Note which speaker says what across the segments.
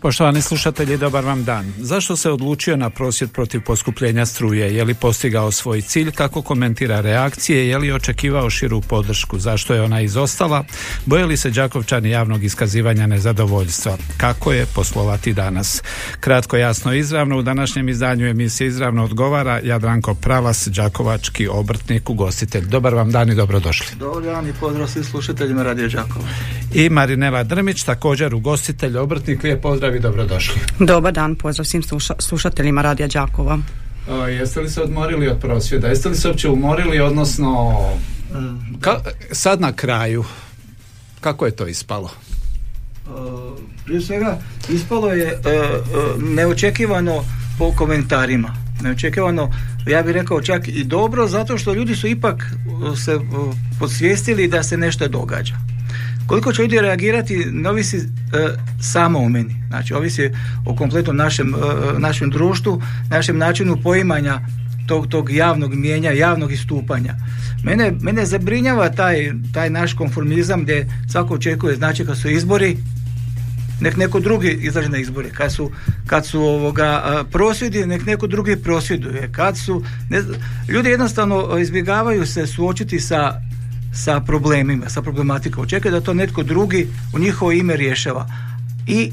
Speaker 1: Poštovani slušatelji, dobar vam dan. Zašto se odlučio na prosvjed protiv poskupljenja struje? Je li postigao svoj cilj? Kako komentira reakcije? Je li očekivao širu podršku? Zašto je ona izostala? Boje li se Đakovčani javnog iskazivanja nezadovoljstva? Kako je poslovati danas? Kratko, jasno, izravno u današnjem izdanju emisije izravno odgovara Jadranko Pralas, Đakovački obrtnik, ugostitelj. Dobar vam dan i dobrodošli.
Speaker 2: Dobar dan i pozdrav svim slušateljima Radio Đakova.
Speaker 1: I Marinela Drmić, također ugostitelj, obrtnik, lijep pozdrav i dobrodošli.
Speaker 3: Dobar dan, pozdrav svim sluša- slušateljima Radija Đakova.
Speaker 1: O, jeste li se odmorili od prosvjeda? Jeste li se uopće umorili, odnosno ka- sad na kraju kako je to ispalo?
Speaker 2: E, Prije svega, ispalo je e, e, neočekivano po komentarima. Neočekivano, ja bih rekao čak i dobro, zato što ljudi su ipak se podsvijestili da se nešto događa. Koliko će ljudi reagirati ne ovisi e, samo o meni. Znači, ovisi o kompletnom našem, e, našem društvu, našem načinu poimanja tog, tog javnog mijenja, javnog istupanja. Mene, mene zabrinjava taj, taj naš konformizam gdje svako očekuje, znači kad su izbori, nek neko drugi izađe na izbore. Kad su, kad su ovoga a, prosvjedi, nek neko drugi prosvjeduje. Kad su, ne ljudi jednostavno izbjegavaju se suočiti sa, sa problemima, sa problematikom. Očekuje da to netko drugi u njihovo ime rješava. I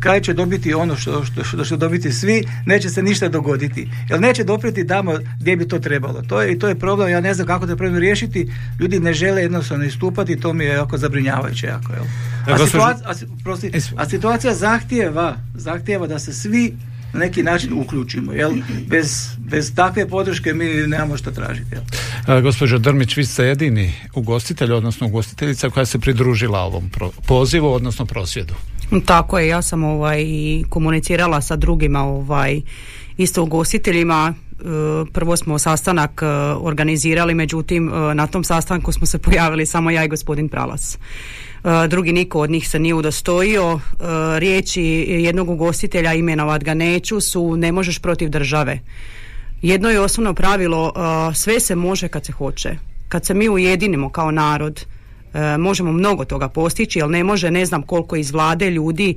Speaker 2: kraj će dobiti ono što, što, što, što dobiti svi, neće se ništa dogoditi. Jer neće doprijeti tamo gdje bi to trebalo. To je, i to je problem, ja ne znam kako to problem riješiti. Ljudi ne žele jednostavno istupati, to mi je jako zabrinjavajuće. Jako, jel?
Speaker 1: E,
Speaker 2: A, situacija, a, prosti, a situacija zahtijeva, zahtijeva da se svi na neki način uključimo. Jel? Bez, bez takve podrške mi nemamo što tražiti. Jel?
Speaker 1: E, gospođo Drmić, vi ste jedini ugostitelj, odnosno ugostiteljica koja se pridružila ovom pro- pozivu, odnosno prosvjedu.
Speaker 3: Tako je, ja sam ovaj i komunicirala sa drugima ovaj isto ugostiteljima. E, Prvo smo sastanak e, organizirali, međutim na tom sastanku smo se pojavili samo ja i gospodin Pralas. E, Drugi niko od njih se nije udostojio. E, Riječi jednog ugostitelja imenovat ga neću su ne možeš protiv države. Jedno je osnovno pravilo, uh, sve se može kad se hoće. Kad se mi ujedinimo kao narod, možemo mnogo toga postići, jer ne može ne znam koliko iz vlade ljudi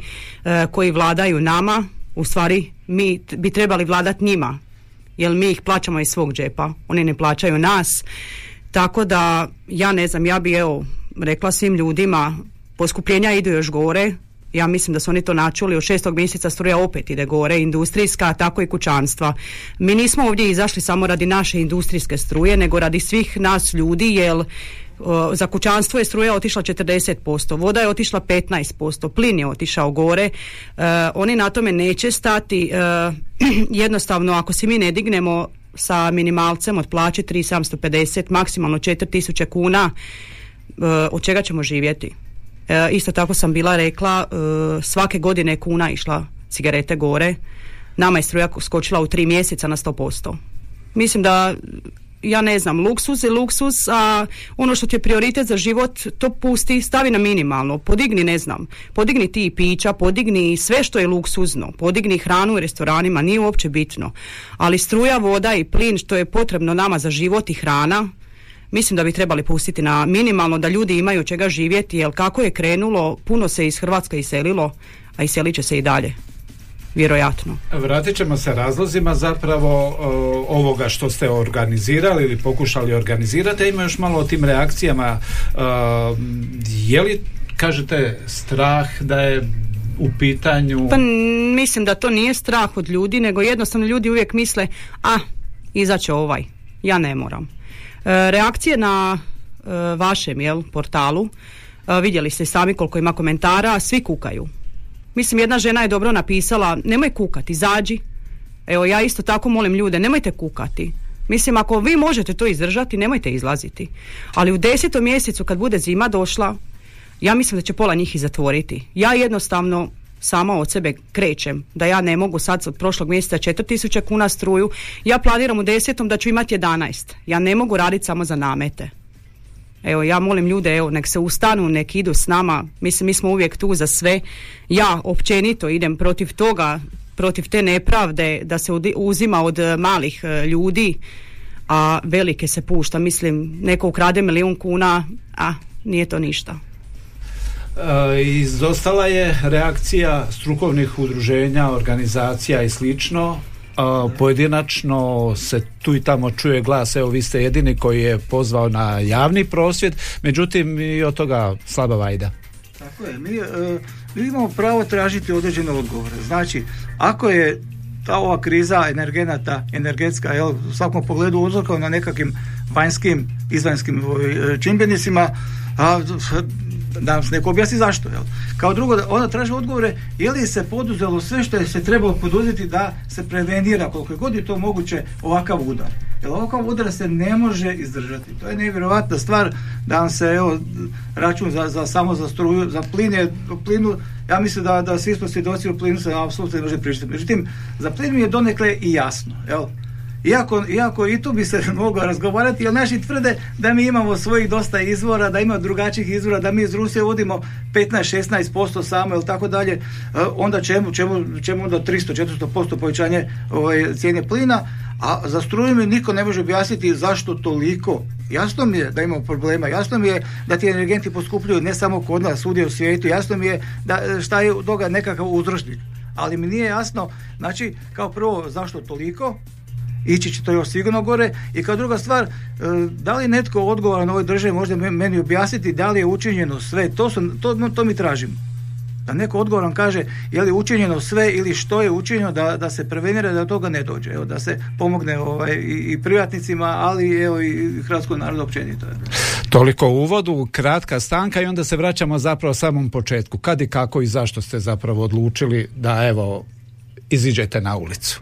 Speaker 3: koji vladaju nama, u stvari mi bi trebali vladati njima, jer mi ih plaćamo iz svog džepa, oni ne plaćaju nas. Tako da, ja ne znam, ja bi evo rekla svim ljudima, poskupljenja idu još gore, ja mislim da su oni to načuli, od šestog mjeseca struja opet ide gore, industrijska, tako i kućanstva. Mi nismo ovdje izašli samo radi naše industrijske struje, nego radi svih nas ljudi, jer za kućanstvo je struja otišla 40%, voda je otišla 15%, plin je otišao gore, E, oni na tome neće stati, E, jednostavno ako se mi ne dignemo sa minimalcem od plaće 3750, maksimalno 4000 kuna, od čega ćemo živjeti? E, isto tako sam bila rekla, e, svake godine kuna išla cigarete gore, nama je struja skočila u tri mjeseca na 100%. Mislim da ja ne znam, luksuz je luksuz, a ono što ti je prioritet za život, to pusti, stavi na minimalno, podigni, ne znam, podigni ti i pića, podigni sve što je luksuzno, podigni hranu u restoranima, nije uopće bitno, ali struja, voda i plin što je potrebno nama za život i hrana, mislim da bi trebali pustiti na minimalno da ljudi imaju čega živjeti, jer kako je krenulo, puno se iz Hrvatske iselilo, a iselit će se i dalje, vjerojatno.
Speaker 1: Vratit ćemo se razlozima zapravo o, ovoga što ste organizirali ili pokušali organizirati, a ima još malo o tim reakcijama. E, je li, kažete, strah da je u pitanju...
Speaker 3: Pa mislim da to nije strah od ljudi, nego jednostavno ljudi uvijek misle, a, izaće ovaj, ja ne moram. E, reakcije na e, vašem jel, portalu, e, vidjeli ste sami koliko ima komentara, svi kukaju. Mislim, jedna žena je dobro napisala, nemoj kukati, izađi. Evo, ja isto tako molim ljude, nemojte kukati. Mislim, ako vi možete to izdržati, nemojte izlaziti. Ali u desetom mjesecu, kad bude zima došla, ja mislim da će pola njih i zatvoriti. Ja jednostavno sama od sebe krećem, da ja ne mogu sad od prošlog mjeseca 4000 kuna struju, ja planiram u desetom da ću imati 11. Ja ne mogu raditi samo za namete. Evo, ja molim ljude, evo, nek se ustanu, nek idu s nama. Mislim, mi smo uvijek tu za sve. Ja općenito idem protiv toga, protiv te nepravde da se uzima od e, malih e, ljudi, a velike se pušta. Mislim, neko ukrade milijun kuna, a nije to ništa.
Speaker 1: E, izostala je reakcija strukovnih udruženja, organizacija i slično pojedinačno se tu i tamo čuje glas, evo vi ste jedini koji je pozvao na javni prosvjed, međutim i od toga slaba vajda.
Speaker 2: Tako je, mi, e, mi imamo pravo tražiti određene odgovore. Znači, ako je ta ova kriza energenata, energetska, jel, u svakom pogledu uzrokovana na nekakvim vanjskim, izvanjskim čimbenicima, a da nam se neko objasni zašto. Jel? Kao drugo, ona traži odgovore je li se poduzelo sve što je se trebalo poduzeti da se prevenira koliko god je to moguće ovakav udar. Jer ovakav udar se ne može izdržati. To je nevjerojatna stvar da vam se evo, račun za, za, samo za struju, za plin je, plinu, ja mislim da, da svi smo svjedoci u plinu se apsolutno ne može pričati. Međutim, za plin mi je donekle i jasno. Jel? Iako, iako i tu bi se moglo razgovarati, jer naši tvrde da mi imamo svojih dosta izvora, da ima drugačijih izvora, da mi iz Rusije uvodimo 15-16% samo ili tako dalje, e, onda čemu, čemu, čemu onda 300-400% povećanje ovaj, cijene plina, a za struju mi niko ne može objasniti zašto toliko. Jasno mi je da imamo problema, jasno mi je da ti energenti poskupljuju ne samo kod nas, svugdje u svijetu, jasno mi je da šta je toga nekakav uzročnik. Ali mi nije jasno, znači, kao prvo, zašto toliko, ići će to još sigurno gore i kao druga stvar, e, da li netko odgovara na ovoj državi možda meni objasniti da li je učinjeno sve, to, su, to, to mi tražimo. Da neko odgovoran kaže je li učinjeno sve ili što je učinjeno da, da se prevenira da do toga ne dođe. Evo, da se pomogne ovaj, i, i privatnicima, ali evo i hrvatskom narodu općenito.
Speaker 1: Toliko u uvodu, kratka stanka i onda se vraćamo zapravo samom početku. Kad i kako i zašto ste zapravo odlučili da evo iziđete na ulicu?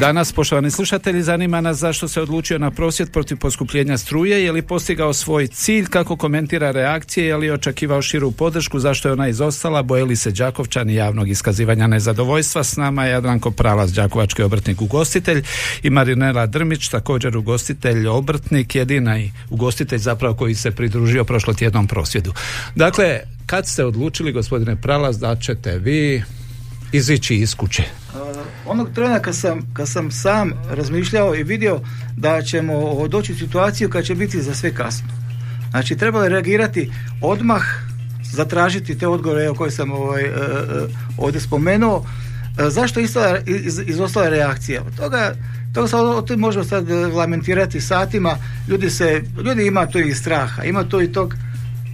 Speaker 1: Danas, poštovani slušatelji, zanima nas zašto se odlučio na prosvjed protiv poskupljenja struje, je li postigao svoj cilj, kako komentira reakcije, je li očekivao širu podršku, zašto je ona izostala, boje li se Đakovčani javnog iskazivanja nezadovoljstva. S nama je Jadranko Pravac, Đakovački obrtnik ugostitelj i Marinela Drmić, također ugostitelj obrtnik, jedina i ugostitelj zapravo koji se pridružio prošlotjednom prosvjedu. Dakle, kad ste odlučili, gospodine Pravac, da ćete vi izići iz kuće?
Speaker 2: Onog trena kad sam, kad sam sam razmišljao i vidio da ćemo doći u situaciju kad će biti za sve kasno. Znači trebalo je reagirati odmah, zatražiti te odgovore koje sam ovaj, e, e, ovdje spomenuo. E, zašto izostala, izostala reakcija? Toga, toga se o možemo sad lamentirati satima. Ljudi se, ljudi ima tu i straha, ima tu i tog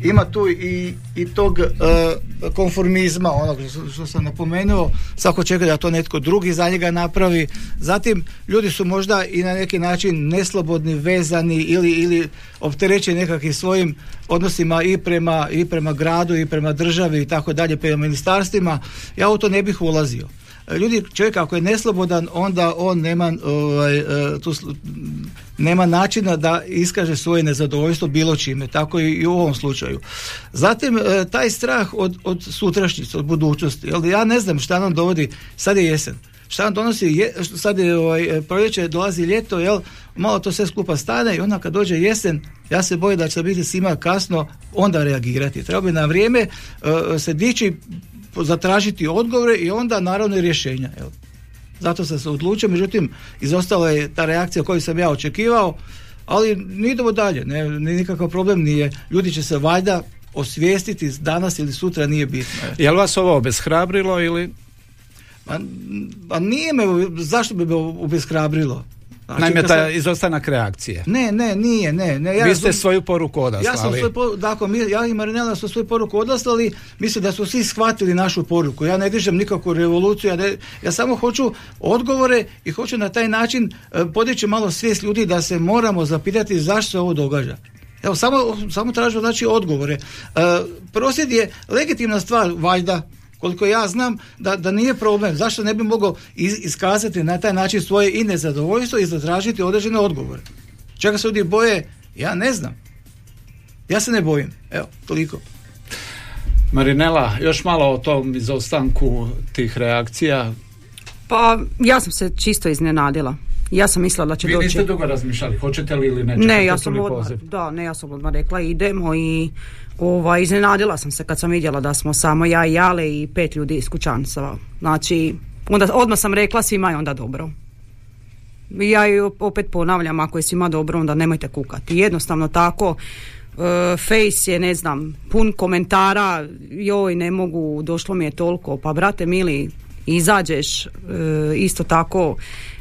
Speaker 2: ima tu i, i tog uh, konformizma, onog što, sam napomenuo, svako čeka da to netko drugi za njega napravi. Zatim, ljudi su možda i na neki način neslobodni, vezani ili, ili opterećeni nekakvim svojim odnosima i prema, i prema gradu i prema državi i tako dalje, prema ministarstvima. Ja u to ne bih ulazio ljudi, čovjek ako je neslobodan, onda on nema, ovaj, e, tu, nema načina da iskaže svoje nezadovoljstvo bilo čime, tako i, u ovom slučaju. Zatim, e, taj strah od, od sutrašnjice, od budućnosti, jel, ja ne znam šta nam dovodi, sad je jesen, šta nam donosi, je, sad je ovaj, proljeće, dolazi ljeto, jel, malo to sve skupa stane i onda kad dođe jesen, ja se bojim da će biti svima kasno onda reagirati. Treba bi na vrijeme uh, se dići zatražiti odgovore i onda naravno i rješenja. Evo. Zato sam se odlučio, međutim izostala je ta reakcija koju sam ja očekivao, ali ne idemo dalje, ne, nikakav problem nije. Ljudi će se valjda osvijestiti danas ili sutra nije bitno.
Speaker 1: Je li vas ovo obeshrabrilo ili?
Speaker 2: Pa, pa nije me, zašto bi me obeshrabrilo? Znači,
Speaker 1: Naime,
Speaker 2: sam-
Speaker 1: izostanak reakcije.
Speaker 2: Ne, ne, nije, ne. ne ja
Speaker 1: Vi ste svoju poruku odaslali.
Speaker 2: Ja sam svoj poruku, dakle, mi, ja i Marinela smo svoju poruku odaslali, mislim da su svi shvatili našu poruku. Ja ne dižem nikakvu revoluciju, ja, ne- ja samo hoću odgovore i hoću na taj način e, podići malo svijest ljudi da se moramo zapitati zašto se ovo događa. Evo, samo, samo tražimo znači odgovore. E, prosvjed je legitimna stvar, valjda, koliko ja znam, da, da nije problem. Zašto ne bi mogao iz- iskazati na taj način svoje i nezadovoljstvo i zatražiti određene odgovore? Čega se ljudi boje, ja ne znam. Ja se ne bojim. Evo, toliko.
Speaker 1: Marinela, još malo o tom izostanku tih reakcija.
Speaker 3: Pa ja sam se čisto iznenadila. Ja sam mislila da će
Speaker 1: Vi
Speaker 3: doći.
Speaker 1: niste dugo razmišljali, hoćete li ili nećete?
Speaker 3: Ne, ja sam odmah, da, ne, ja sam odmah rekla idemo i ovaj, iznenadila sam se kad sam vidjela da smo samo ja i Jale i pet ljudi iz kućanstva. Znači, onda, odmah sam rekla svima je onda dobro. Ja i opet ponavljam, ako je svima dobro, onda nemojte kukati. Jednostavno tako, e, Face je, ne znam, pun komentara, joj, ne mogu, došlo mi je toliko, pa brate mili, izađeš, e, isto tako,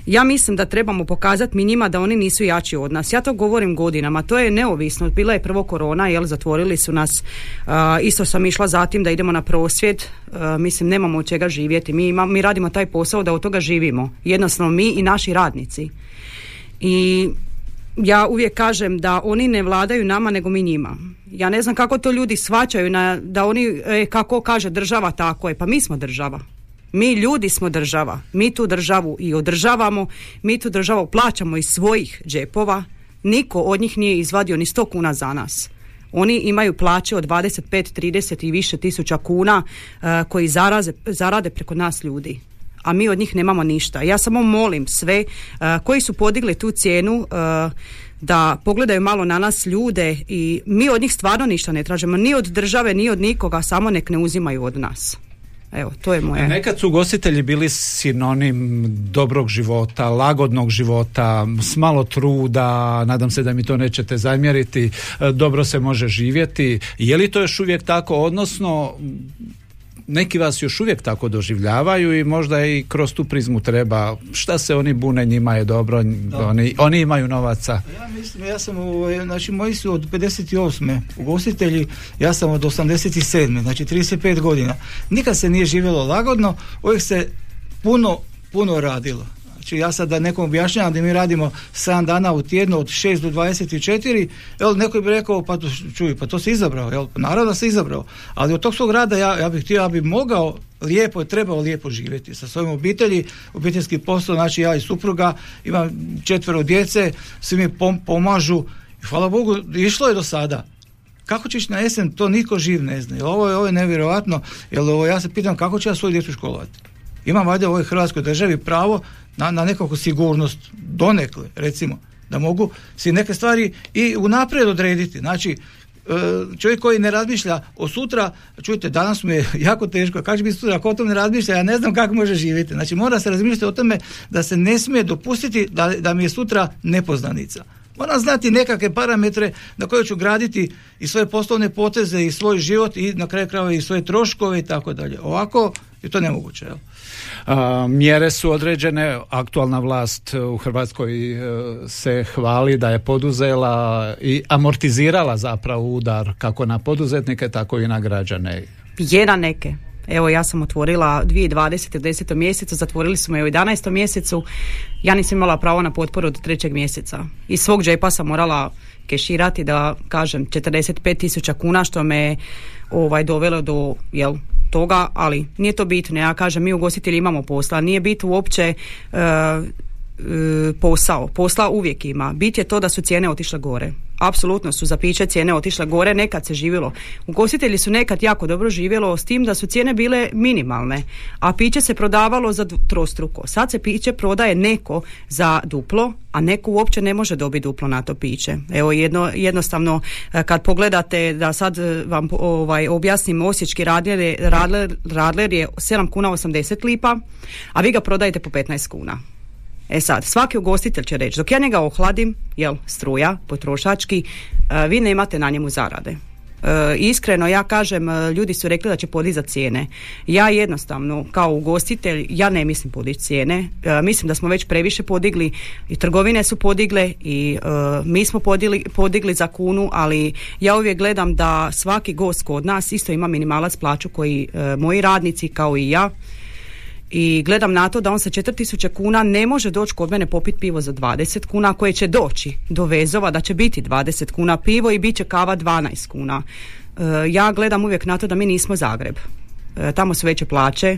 Speaker 3: ja mislim da trebamo pokazati mi njima da oni nisu jači od nas. Ja to govorim godinama, to je neovisno. Bila je prvo korona, jel, zatvorili su nas. A, isto sam išla zatim da idemo na prosvjed. A, mislim, nemamo od čega živjeti. Mi, ima- mi radimo taj posao da od toga živimo. Jednostavno mi i naši radnici. I ja uvijek kažem da oni ne vladaju nama nego mi njima. Ja ne znam kako to ljudi shvaćaju na, da oni, e, kako kaže država, tako je. Pa mi smo država. Mi ljudi smo država. Mi tu državu i održavamo. Mi tu državu plaćamo iz svojih džepova. Niko od njih nije izvadio ni 100 kuna za nas. Oni imaju plaće od 25, 30 i više tisuća kuna e, koji zaraze, zarade preko nas ljudi a mi od njih nemamo ništa. Ja samo molim sve e, koji su podigli tu cijenu e, da pogledaju malo na nas ljude i mi od njih stvarno ništa ne tražimo, ni od države, ni od nikoga, samo nek ne uzimaju od nas. Evo, to je moje.
Speaker 1: Nekad su ugostitelji bili sinonim dobrog života, lagodnog života, s malo truda, nadam se da mi to nećete zamjeriti, e, dobro se može živjeti. Je li to još uvijek tako, odnosno neki vas još uvijek tako doživljavaju i možda i kroz tu prizmu treba, šta se oni bune, njima je dobro, oni, oni imaju novaca.
Speaker 2: Ja mislim, ja sam, znači moji su od 58. ugostitelji, ja sam od 87. Znači 35 godina. Nikad se nije živjelo lagodno, uvijek se puno, puno radilo. Znači ja sad da nekom objašnjavam da mi radimo 7 dana u tjednu od 6 do 24, jel, neko bi rekao, pa to, čuj, pa to se izabrao, jel, pa naravno da se izabrao, ali od tog svog rada ja, ja bih htio, ja bih mogao lijepo, trebao lijepo živjeti sa svojim obitelji, obiteljski posao, znači ja i supruga, imam četvero djece, svi mi pom- pomažu i hvala Bogu, išlo je do sada. Kako će ići na jesen, to niko živ ne zna. Jer ovo je, ovo je nevjerojatno, jer ovo, ja se pitam kako će ja svoju djecu školovati. Imam valjda u ovoj Hrvatskoj državi pravo na, na nekakvu sigurnost, donekle, recimo, da mogu si neke stvari i unaprijed odrediti. Znači, e, čovjek koji ne razmišlja o sutra, čujte, danas mu je jako teško, kako će biti sutra, ako o tom ne razmišlja, ja ne znam kako može živjeti. Znači, mora se razmišljati o tome da se ne smije dopustiti da, da mi je sutra nepoznanica. Moram znati nekakve parametre na koje ću graditi i svoje poslovne poteze i svoj život i na kraju krajeva i svoje troškove i tako dalje. Ovako je to nemoguće. Jel?
Speaker 1: A, mjere su određene, aktualna vlast u Hrvatskoj e, se hvali da je poduzela i amortizirala zapravo udar kako na poduzetnike tako i na građane.
Speaker 3: Jedan neke. Evo ja sam otvorila 2020. u 10. mjesecu, zatvorili smo je u 11. mjesecu. Ja nisam imala pravo na potporu od trećeg mjeseca. Iz svog džepa sam morala keširati da kažem 45 tisuća kuna što me ovaj dovelo do jel, toga, ali nije to bitno. Ja kažem mi ugostitelji imamo posla, nije bit uopće e, posao. Posla uvijek ima. Bit je to da su cijene otišle gore. Apsolutno su za piće cijene otišle gore, nekad se živjelo. Ugostitelji su nekad jako dobro živjelo s tim da su cijene bile minimalne, a piće se prodavalo za trostruko. Sad se piće prodaje neko za duplo, a neko uopće ne može dobiti duplo na to piće. Evo jedno, jednostavno e, kad pogledate da sad e, vam ovaj, objasnim osječki radler, radler, radler je 7 kuna 80 lipa, a vi ga prodajete po 15 kuna. E sad, svaki ugostitelj će reći, dok ja njega ohladim, jel, struja, potrošački, e, vi nemate na njemu zarade. E, iskreno ja kažem, e, ljudi su rekli da će podizati cijene. Ja jednostavno kao ugostitelj, ja ne mislim podići cijene. E, mislim da smo već previše podigli i trgovine su podigle i mi smo podigli, podigli za kunu, ali ja uvijek gledam da svaki gost kod nas isto ima minimalac plaću koji moji radnici kao i ja i gledam na to da on sa 4000 kuna ne može doći kod mene popit pivo za 20 kuna koje će doći do vezova da će biti 20 kuna pivo i bit će kava 12 kuna. E, ja gledam uvijek na to da mi nismo Zagreb. E, tamo su veće plaće,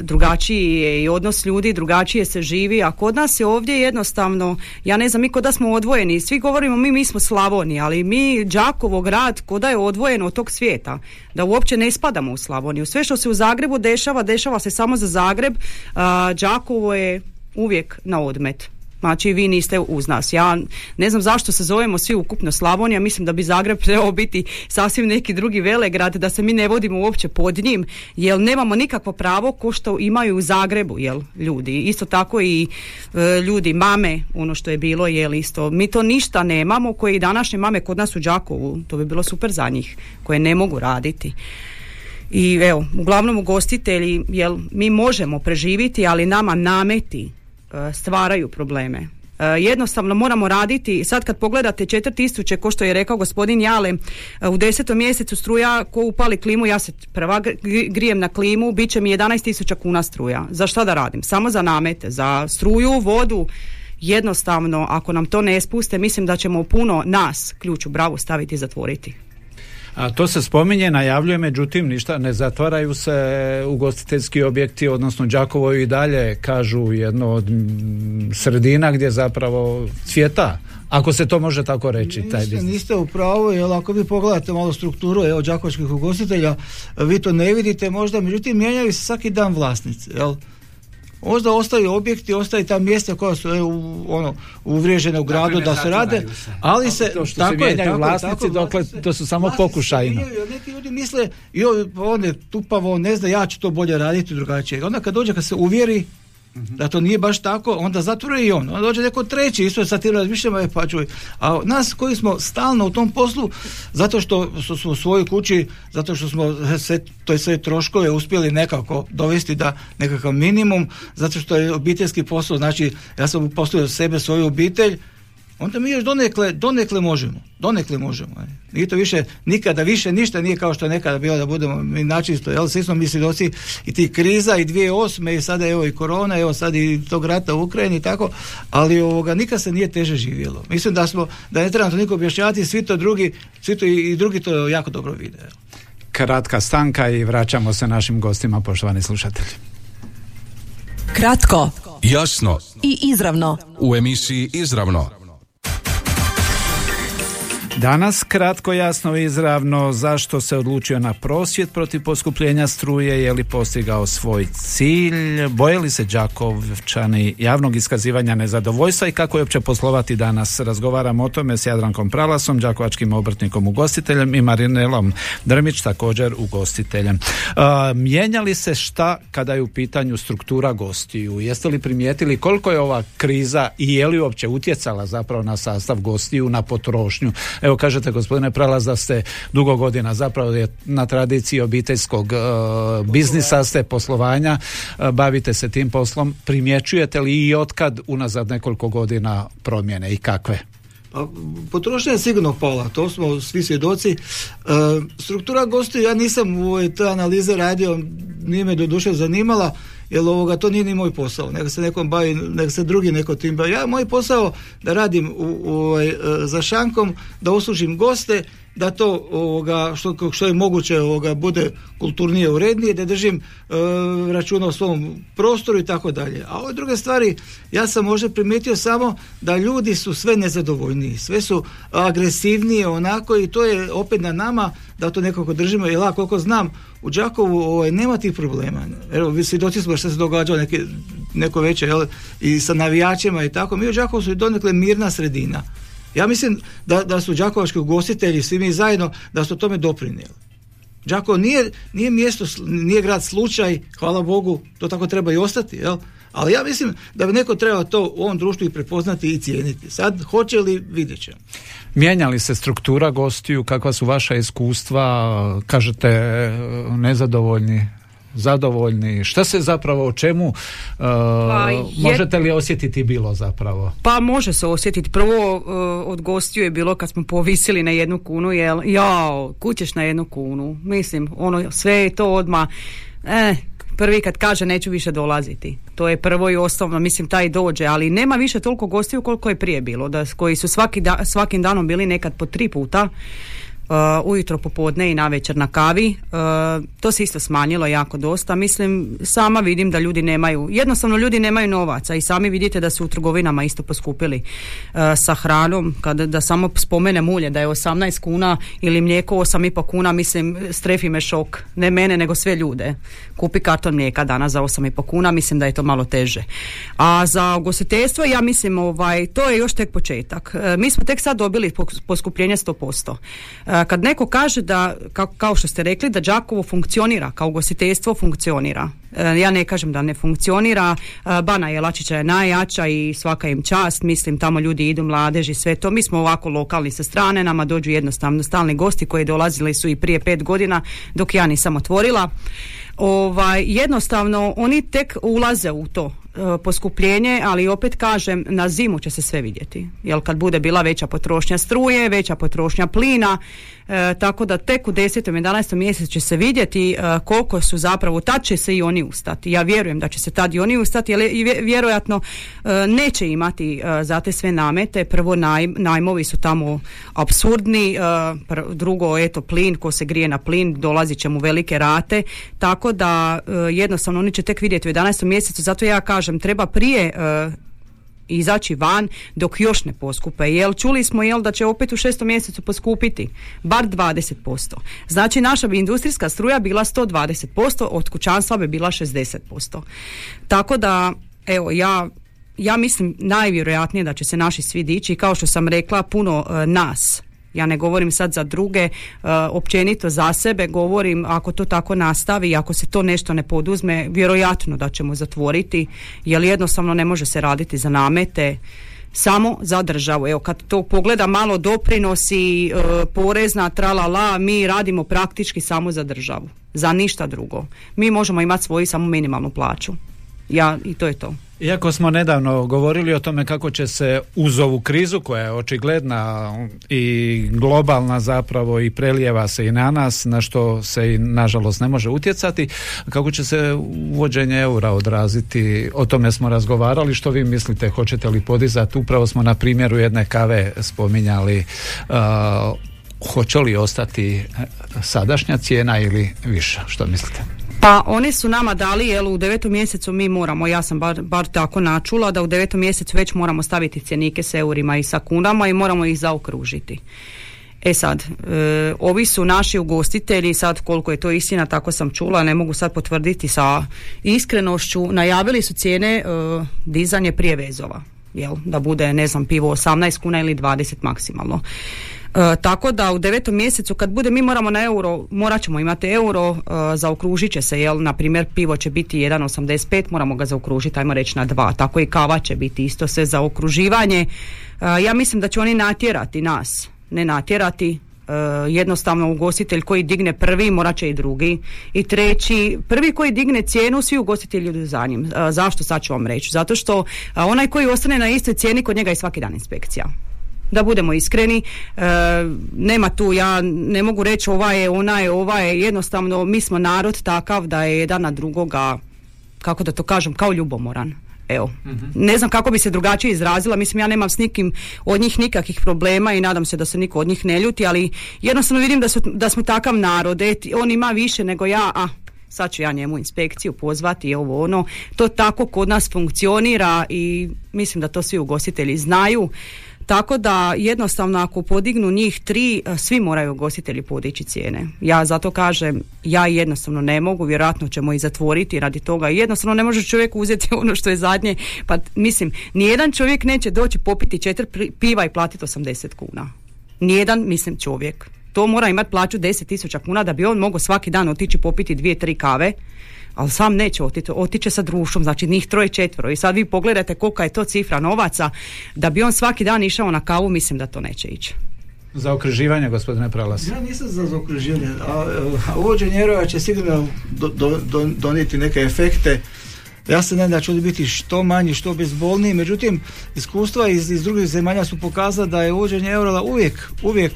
Speaker 3: drugačiji je i odnos ljudi, drugačije se živi, a kod nas je ovdje jednostavno, ja ne znam, mi kod da smo odvojeni, svi govorimo mi, mi smo Slavonija, ali mi Đakovo grad kod da je odvojeno od tog svijeta, da uopće ne spadamo u Slavoniju. Sve što se u Zagrebu dešava, dešava se samo za Zagreb, a Đakovo je uvijek na odmet. Znači vi niste uz nas. Ja ne znam zašto se zovemo svi ukupno Slavonija, mislim da bi Zagreb trebao biti sasvim neki drugi velegrad, da se mi ne vodimo uopće pod njim, jer nemamo nikakvo pravo ko što imaju u Zagrebu, jel, ljudi. Isto tako i e, ljudi, mame, ono što je bilo, jel, isto. Mi to ništa nemamo, koje i današnje mame kod nas u Đakovu, to bi bilo super za njih, koje ne mogu raditi. I evo, uglavnom ugostitelji, jel, mi možemo preživiti, ali nama nameti stvaraju probleme. E, jednostavno moramo raditi, sad kad pogledate 4000 ko što je rekao gospodin Jale, e, u desetom mjesecu struja ko upali klimu, ja se prva grijem na klimu, bit će mi 11.000 kuna struja. Za šta da radim? Samo za namete, za struju, vodu, jednostavno ako nam to ne spuste, mislim da ćemo puno nas ključ u bravu staviti i zatvoriti.
Speaker 1: A to se spominje, najavljuje, međutim ništa, ne zatvaraju se ugostiteljski objekti, odnosno Đakovo i dalje kažu jedno od sredina gdje zapravo cvjeta ako se to može tako reći.
Speaker 2: Niste,
Speaker 1: taj
Speaker 2: niste u pravu, jer ako vi pogledate malo strukturu evo, đakovačkih ugostitelja, vi to ne vidite možda, međutim mijenjaju se svaki dan vlasnici. Jel? Možda ostaju objekti, ostaju ta mjesta koja su u, ono, uvriježene u gradu da se rade, ali se,
Speaker 1: to što tako se je, tako, vlasnici, tako, dokle, to su samo pokušajno.
Speaker 2: Neki ljudi misle, joj, on je tupavo, ne zna, ja ću to bolje raditi drugačije. Onda kad dođe, kad se uvjeri. Da to nije baš tako, onda zatvore i on. Onda dođe neko treći, isto sa tim razmišljamo, je pa čuj. A nas koji smo stalno u tom poslu, zato što smo u svojoj kući, zato što smo sve, to sve troškove uspjeli nekako dovesti da nekakav minimum, zato što je obiteljski posao, znači ja sam uposlio sebe, svoju obitelj, onda mi još donekle, donekle možemo. Donekle možemo. Nije to više, nikada više ništa nije kao što je nekada bilo da budemo mi načisto. Jel, svi smo mi svjedoci i ti kriza i 2008. i sada evo i korona, evo sad i tog rata u Ukrajini i tako, ali ovoga nikad se nije teže živjelo. Mislim da smo, da ne trebamo to niko objašnjavati, svi to drugi, svi to i, drugi to jako dobro vide.
Speaker 1: Kratka stanka i vraćamo se našim gostima, poštovani slušatelji.
Speaker 4: Kratko.
Speaker 5: Jasno.
Speaker 4: I izravno.
Speaker 5: U emisiji Izravno
Speaker 1: Danas kratko jasno i izravno zašto se odlučio na prosvjet protiv poskupljenja struje, je li postigao svoj cilj, boje li se Đakovčani javnog iskazivanja nezadovoljstva i kako je uopće poslovati danas. Razgovaramo o tome s Jadrankom Pralasom, Đakovačkim obrtnikom ugostiteljem i Marinelom Drmić također ugostiteljem. mijenjali se šta kada je u pitanju struktura gostiju? Jeste li primijetili koliko je ova kriza i je li uopće utjecala zapravo na sastav gostiju, na potrošnju? Evo kažete gospodine Pralaz da ste dugo godina zapravo je na tradiciji obiteljskog uh, biznisa ste poslovanja, uh, bavite se tim poslom, primjećujete li i otkad unazad nekoliko godina promjene i kakve?
Speaker 2: Pa, potrošnja je sigurno pala, to smo svi svjedoci. E, struktura gostiju, ja nisam u te analize radio, nije me do duše zanimala, jer ovoga, to nije ni moj posao, neka se nekom bavi, neka se drugi neko tim bavi. Ja, moj posao da radim u, u, ovaj, e, za šankom, da uslužim goste, da to ovoga, što, što je moguće ovoga, bude kulturnije urednije, da držim e, računa o svom prostoru i tako dalje. A ove druge stvari, ja sam možda primijetio samo da ljudi su sve nezadovoljniji, sve su agresivnije onako i to je opet na nama da to nekako držimo, jer ja koliko znam, u Đakovu ovaj, nema tih problema. Evo, vi svjedoci smo što se događalo neke, neko večer jel, i sa navijačima i tako. Mi u Đakovu su donekle mirna sredina. Ja mislim da, da su đakovački ugostitelji, svi mi zajedno, da su tome doprinijeli. Đakovo nije, nije mjesto, nije grad slučaj, hvala Bogu, to tako treba i ostati, jel? Ali ja mislim da bi neko trebao to u ovom društvu i prepoznati i cijeniti. Sad, hoće li, vidjet će.
Speaker 1: Mijenjali se struktura gostiju, kakva su vaša iskustva, kažete nezadovoljni zadovoljni? Šta se zapravo o čemu uh, pa možete li osjetiti bilo zapravo?
Speaker 3: Pa može se osjetiti. Prvo uh, od gostiju je bilo kad smo povisili na jednu kunu, jel, jao, kućeš na jednu kunu. Mislim, ono, sve je to odma eh, prvi kad kaže neću više dolaziti. To je prvo i osnovno, mislim taj dođe, ali nema više toliko gostiju koliko je prije bilo, da, koji su svaki da, svakim danom bili nekad po tri puta ujutro popodne i navečer na kavi. Uh, to se isto smanjilo jako dosta. Mislim, sama vidim da ljudi nemaju, jednostavno ljudi nemaju novaca i sami vidite da su u trgovinama isto poskupili uh, sa hranom. Kada da samo spomenem ulje da je 18 kuna ili mlijeko 8,5 kuna, mislim, strefi me šok. Ne mene, nego sve ljude. Kupi karton mlijeka danas za 8,5 kuna, mislim da je to malo teže. A za ugostiteljstvo, ja mislim, ovaj, to je još tek početak. Mi smo tek sad dobili poskupljenje 100% kad neko kaže da, kao što ste rekli, da Đakovo funkcionira, kao ugostiteljstvo funkcionira. E, ja ne kažem da ne funkcionira. E, Bana Jelačića je najjača i svaka im čast. Mislim, tamo ljudi idu mladeži, sve to. Mi smo ovako lokalni sa strane, nama dođu jednostavno stalni gosti koji dolazili su i prije pet godina dok ja nisam otvorila. Ovaj, jednostavno, oni tek ulaze u to poskupljenje, ali opet kažem, na zimu će se sve vidjeti. Jer kad bude bila veća potrošnja struje, veća potrošnja plina, e, tako da tek u 10. i 11. mjesecu će se vidjeti e, koliko su zapravo, tad će se i oni ustati. Ja vjerujem da će se tad i oni ustati, ali vjerojatno neće imati za te sve namete. Prvo naj, najmovi su tamo apsurdni, drugo eto plin, ko se grije na plin, dolazit će mu velike rate, tako da jednostavno oni će tek vidjeti u 11. mjesecu, zato ja kažem treba prije izaći van dok još ne poskupe. Jel čuli smo jel da će opet u šestom mjesecu poskupiti bar 20%. Znači naša bi industrijska struja bila 120%, od kućanstva bi bila 60%. Tako da evo ja ja mislim najvjerojatnije da će se naši svi dići kao što sam rekla puno uh, nas ja ne govorim sad za druge, uh, općenito za sebe, govorim ako to tako nastavi, ako se to nešto ne poduzme, vjerojatno da ćemo zatvoriti, jer jednostavno ne može se raditi za namete, samo za državu. Evo kad to pogleda malo doprinosi, uh, porezna, tralala, mi radimo praktički samo za državu, za ništa drugo. Mi možemo imati svoju samo minimalnu plaću. Ja, i to je to.
Speaker 1: Iako smo nedavno govorili o tome kako će se uz ovu krizu koja je očigledna i globalna zapravo i prelijeva se i na nas, na što se i nažalost ne može utjecati, kako će se uvođenje eura odraziti, o tome smo razgovarali, što vi mislite, hoćete li podizati, upravo smo na primjeru jedne kave spominjali uh, hoće li ostati sadašnja cijena ili više, što mislite?
Speaker 3: Pa oni su nama dali, jel u devetom mjesecu mi moramo, ja sam bar, bar tako načula, da u devetom mjesecu već moramo staviti cjenike s eurima i sa kunama i moramo ih zaokružiti. E sad, e, ovi su naši ugostitelji, sad koliko je to istina, tako sam čula, ne mogu sad potvrditi sa iskrenošću, najavili su cijene e, dizanje prije vezova, jel, da bude, ne znam, pivo 18 kuna ili 20 maksimalno. E, tako da u devetom mjesecu kad bude mi moramo na euro, morat ćemo imati euro, uh, zaokružit će se, jel, na primjer pivo će biti 1,85, moramo ga zaokružiti, ajmo reći na dva, tako i kava će biti isto sve za okruživanje. E, ja mislim da će oni natjerati nas, ne natjerati, jednostavno ugostitelj koji digne prvi morat će i drugi. I treći prvi koji digne cijenu svi ugostitelji idu za njim. Zašto sad ću vam reći zato što onaj koji ostane na istoj cijeni kod njega je svaki dan inspekcija da budemo iskreni e, nema tu ja ne mogu reći ova je ona je ova je jednostavno mi smo narod takav da je jedan na drugoga kako da to kažem kao ljubomoran Evo, mhm. ne znam kako bi se drugačije izrazila, mislim ja nemam s nikim od njih nikakvih problema i nadam se da se niko od njih ne ljuti, ali jednostavno vidim da, su, da smo takav narod, e, on ima više nego ja, a sad ću ja njemu inspekciju pozvati i ovo ono, to tako kod nas funkcionira i mislim da to svi ugostitelji znaju. Tako da jednostavno ako podignu njih tri, e, svi moraju ugostitelji podići cijene. Ja zato kažem, ja jednostavno ne mogu, vjerojatno ćemo i zatvoriti radi toga. Jednostavno ne može čovjek uzeti ono što je zadnje. Pa mislim, nijedan čovjek neće doći popiti četiri piva i platiti 80 kuna. Nijedan, mislim, čovjek. To mora imati plaću 10.000 kuna da bi on mogao svaki dan otići popiti dvije, tri kave, ali sam neće otići, otiće sa društvom, znači njih troje četvero i sad vi pogledajte kolika je to cifra novaca, da bi on svaki dan išao na kavu, mislim da to neće ići.
Speaker 1: Za okruživanje, gospodine Pralas.
Speaker 2: Ja nisam za okruživanje, a, a uvođenje eura će sigurno do, do, donijeti neke efekte. Ja se nadam da će biti što manji, što bezbolniji, međutim, iskustva iz, iz drugih zemalja su pokazala da je uvođenje eura uvijek, uvijek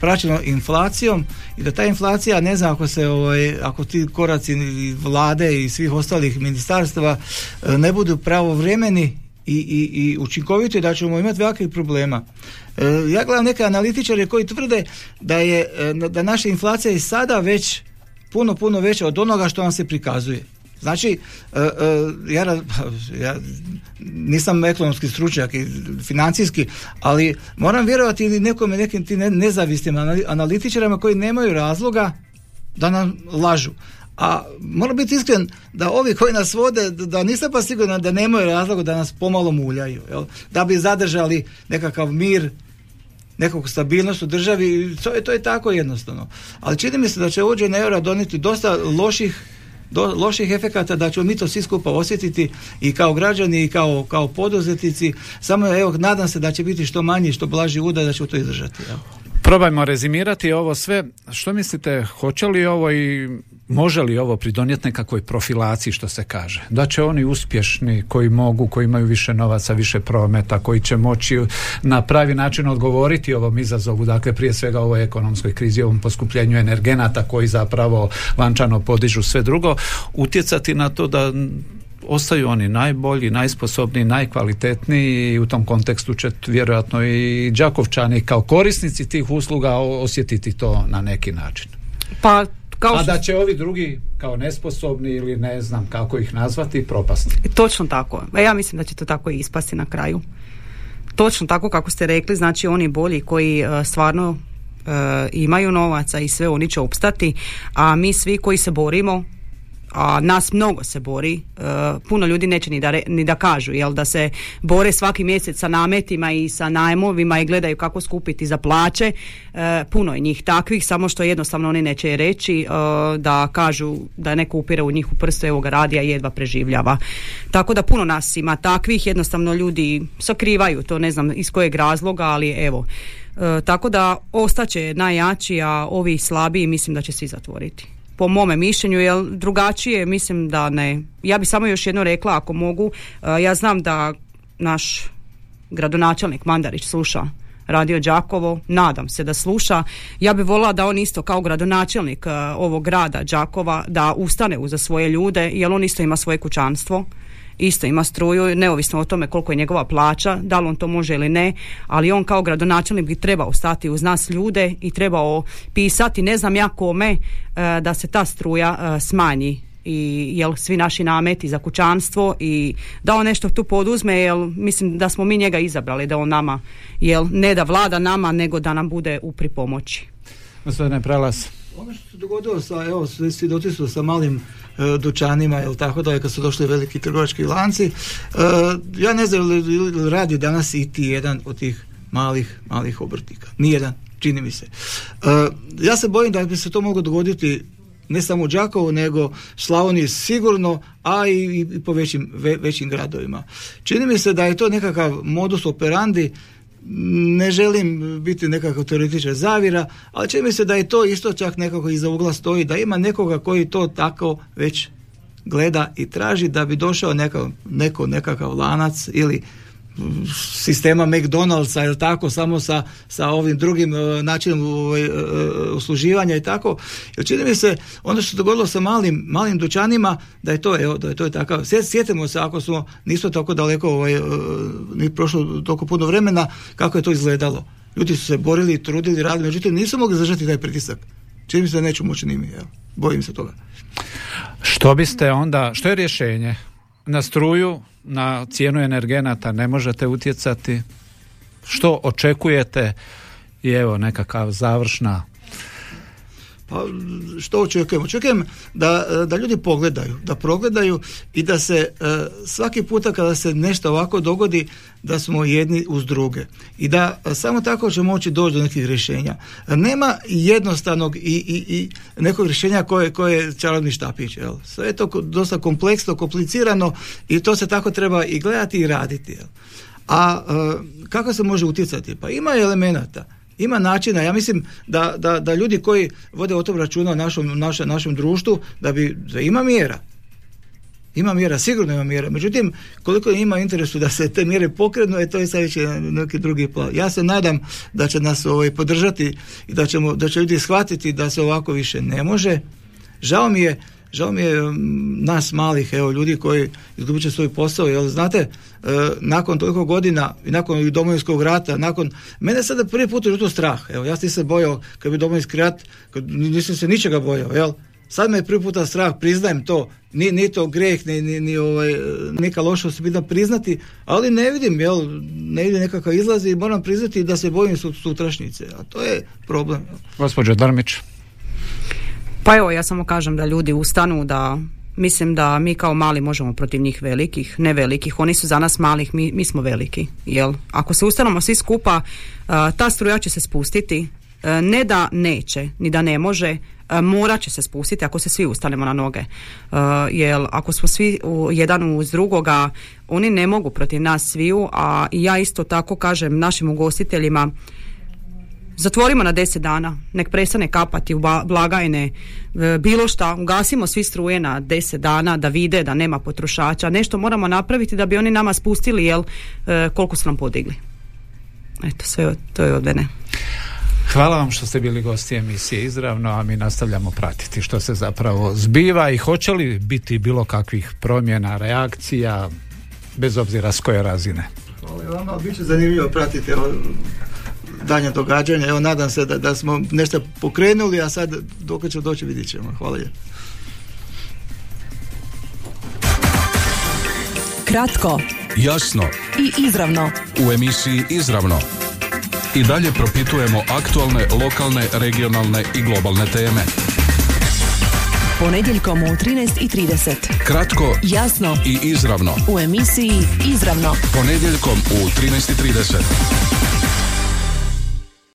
Speaker 2: praćeno inflacijom i da ta inflacija, ne znam ako se ovaj, ako ti koraci vlade i svih ostalih ministarstva e, ne budu pravovremeni i, i, i učinkoviti da ćemo imati velikih problema. E, ja gledam neke analitičare koji tvrde da je e, da naša inflacija je sada već puno, puno veća od onoga što vam se prikazuje. Znači, e, ja, ja nisam ekonomski stručnjak i financijski, ali moram vjerovati ili nekome, nekim ti nezavisnim analitičarima koji nemaju razloga da nam lažu. A moram biti iskren da ovi koji nas vode, da nisam pa siguran da nemaju razloga da nas pomalo muljaju. Jel? Da bi zadržali nekakav mir, nekakvu stabilnost u državi, to je, to je tako jednostavno. Ali čini mi se da će uvođenje eura doniti dosta loših do, loših efekata da ćemo mi to svi skupa osjetiti i kao građani i kao, kao poduzetnici. Samo evo, nadam se da će biti što manji, što blaži udar da ćemo to izdržati. Evo.
Speaker 1: Probajmo rezimirati ovo sve. Što mislite, hoće li ovo i može li ovo pridonijeti nekakvoj profilaciji što se kaže? Da će oni uspješni koji mogu, koji imaju više novaca, više prometa, koji će moći na pravi način odgovoriti ovom izazovu, dakle prije svega ovoj ekonomskoj krizi, ovom poskupljenju energenata koji zapravo vančano podižu sve drugo, utjecati na to da ostaju oni najbolji, najsposobniji, najkvalitetniji i u tom kontekstu će vjerojatno i Đakovčani kao korisnici tih usluga osjetiti to na neki način.
Speaker 3: Pa kao
Speaker 1: A da će ovi drugi kao nesposobni ili ne znam kako ih nazvati propasti.
Speaker 3: Točno tako. E, ja mislim da će to tako i ispasti na kraju. Točno tako kako ste rekli, znači oni bolji koji e, stvarno e, imaju novaca i sve oni će opstati, a mi svi koji se borimo a nas mnogo se bori, e, puno ljudi neće ni da, ni da kažu, jel da se bore svaki mjesec sa nametima i sa najmovima i gledaju kako skupiti za plaće, e, puno je njih takvih, samo što jednostavno oni neće reći e, da kažu da neko upire u njih u prstu, evo ga radija jedva preživljava. Tako da puno nas ima takvih, jednostavno ljudi sakrivaju to, ne znam iz kojeg razloga, ali evo, tako da ostaće najjači, a ovi slabiji mislim da će svi zatvoriti po mome mišljenju, jer drugačije mislim da ne. Ja bi samo još jedno rekla, ako mogu, e, ja znam da naš gradonačelnik Mandarić sluša radio Đakovo, nadam se da sluša. Ja bih volila da on isto kao gradonačelnik e, ovog grada Đakova da ustane uza svoje ljude, jer on isto ima svoje kućanstvo isto ima struju, neovisno o tome koliko je njegova plaća, da li on to može ili ne, ali on kao gradonačelnik bi trebao stati uz nas ljude i trebao pisati, ne znam ja kome, e, da se ta struja e, smanji i jel svi naši nameti za kućanstvo i da on nešto tu poduzme jel mislim da smo mi njega izabrali da on nama jel ne da vlada nama nego da nam bude u pripomoći.
Speaker 1: Gospodine Prelas.
Speaker 2: Ono što se dogodilo sa, evo, svjedoci su sa malim e, dućanima, jel tako da je kad su došli veliki trgovački lanci. E, ja ne znam li radi danas i ti jedan od tih malih, malih obrtnika. Nijedan, čini mi se. E, ja se bojim da bi se to moglo dogoditi ne samo u Đakovu, nego Slavoniji sigurno, a i, i po većim, većim gradovima. Čini mi se da je to nekakav modus operandi ne želim biti nekakav teoretičar zavira, ali čini mi se da je to isto čak nekako iza ugla stoji, da ima nekoga koji to tako već gleda i traži da bi došao neka, neko, nekakav lanac ili sistema McDonald'sa ili tako samo sa, sa ovim drugim uh, načinom uh, usluživanja i tako. Jer čini mi se ono što se dogodilo sa malim, malim dućanima da je to evo, da je to je takav sjetimo se ako smo nismo tako daleko ovaj, ni prošlo toliko puno vremena kako je to izgledalo. Ljudi su se borili, trudili, radili međutim nisu mogli zadržati taj pritisak. Čini mi se da neću moći nimi evo. bojim se toga.
Speaker 1: Što biste onda, što je rješenje? Na struju, na cijenu energenata ne možete utjecati. Što očekujete i evo nekakav završna
Speaker 2: Pa što očekujem? Očekujem da, da ljudi pogledaju, da progledaju i da se e, svaki puta kada se nešto ovako dogodi da smo jedni uz druge i da samo tako će moći doći do nekih rješenja. Nema jednostavnog i, i, i nekog rješenja koje, koje je čarobni štapić. Jel? Sve je to dosta kompleksno, komplicirano i to se tako treba i gledati i raditi. Jel? A e, kako se može utjecati? Pa ima elemenata. Ima načina, ja mislim da, da, da ljudi koji vode o tom računa u našem, naše, našem društvu, da bi da ima mjera. Ima mjera, sigurno ima mjera. Međutim, koliko ima interesu da se te mjere pokrenu, je to je sad neki drugi plan. Ja se nadam da će nas ovaj, podržati i da, ćemo, da će ljudi shvatiti da se ovako više ne može. Žao mi je žao mi je nas malih evo ljudi koji izgubit će svoj posao jer znate e, nakon toliko godina i nakon domovinskog rata nakon mene sada prvi put je to strah evo ja sam se bojao kad bi domovinski rat kad nisam se ničega bojao jel? Sad me je prvi puta strah priznajem to ni, ni to greh ni, ni, ni ovaj, neka lošost bitno priznati ali ne vidim jel ne vidim nekakav izlaz i moram priznati da se bojim sutrašnjice a to je problem
Speaker 1: gospođo Darmić
Speaker 3: pa evo, ja samo kažem da ljudi ustanu, da mislim da mi kao mali možemo protiv njih velikih, ne velikih, oni su za nas malih, mi, mi smo veliki, jel? Ako se ustanemo svi skupa, ta struja će se spustiti, ne da neće, ni da ne može, morat će se spustiti ako se svi ustanemo na noge. Jer ako smo svi jedan uz drugoga, oni ne mogu protiv nas sviju, a ja isto tako kažem našim ugostiteljima, zatvorimo na deset dana, nek prestane kapati u blagajne, e, bilo šta, ugasimo svi struje na deset dana da vide da nema potrošača, nešto moramo napraviti da bi oni nama spustili jel e, koliko su nam podigli. Eto, sve to je od mene.
Speaker 1: Hvala vam što ste bili gosti emisije izravno, a mi nastavljamo pratiti što se zapravo zbiva i hoće li biti bilo kakvih promjena, reakcija, bez obzira s koje razine.
Speaker 2: Hvala vama, bit će zanimljivo pratiti danja događanja. Evo, nadam se da, da smo nešto pokrenuli, a sad dok će doći vidjet ćemo. Hvala je.
Speaker 4: Kratko.
Speaker 5: Jasno.
Speaker 4: I izravno.
Speaker 5: U emisiji Izravno. I dalje propitujemo aktualne, lokalne, regionalne i globalne teme.
Speaker 4: Ponedjeljkom u 13.30.
Speaker 5: Kratko.
Speaker 4: Jasno.
Speaker 5: I izravno.
Speaker 4: U emisiji Izravno.
Speaker 5: Ponedjeljkom u 13.30.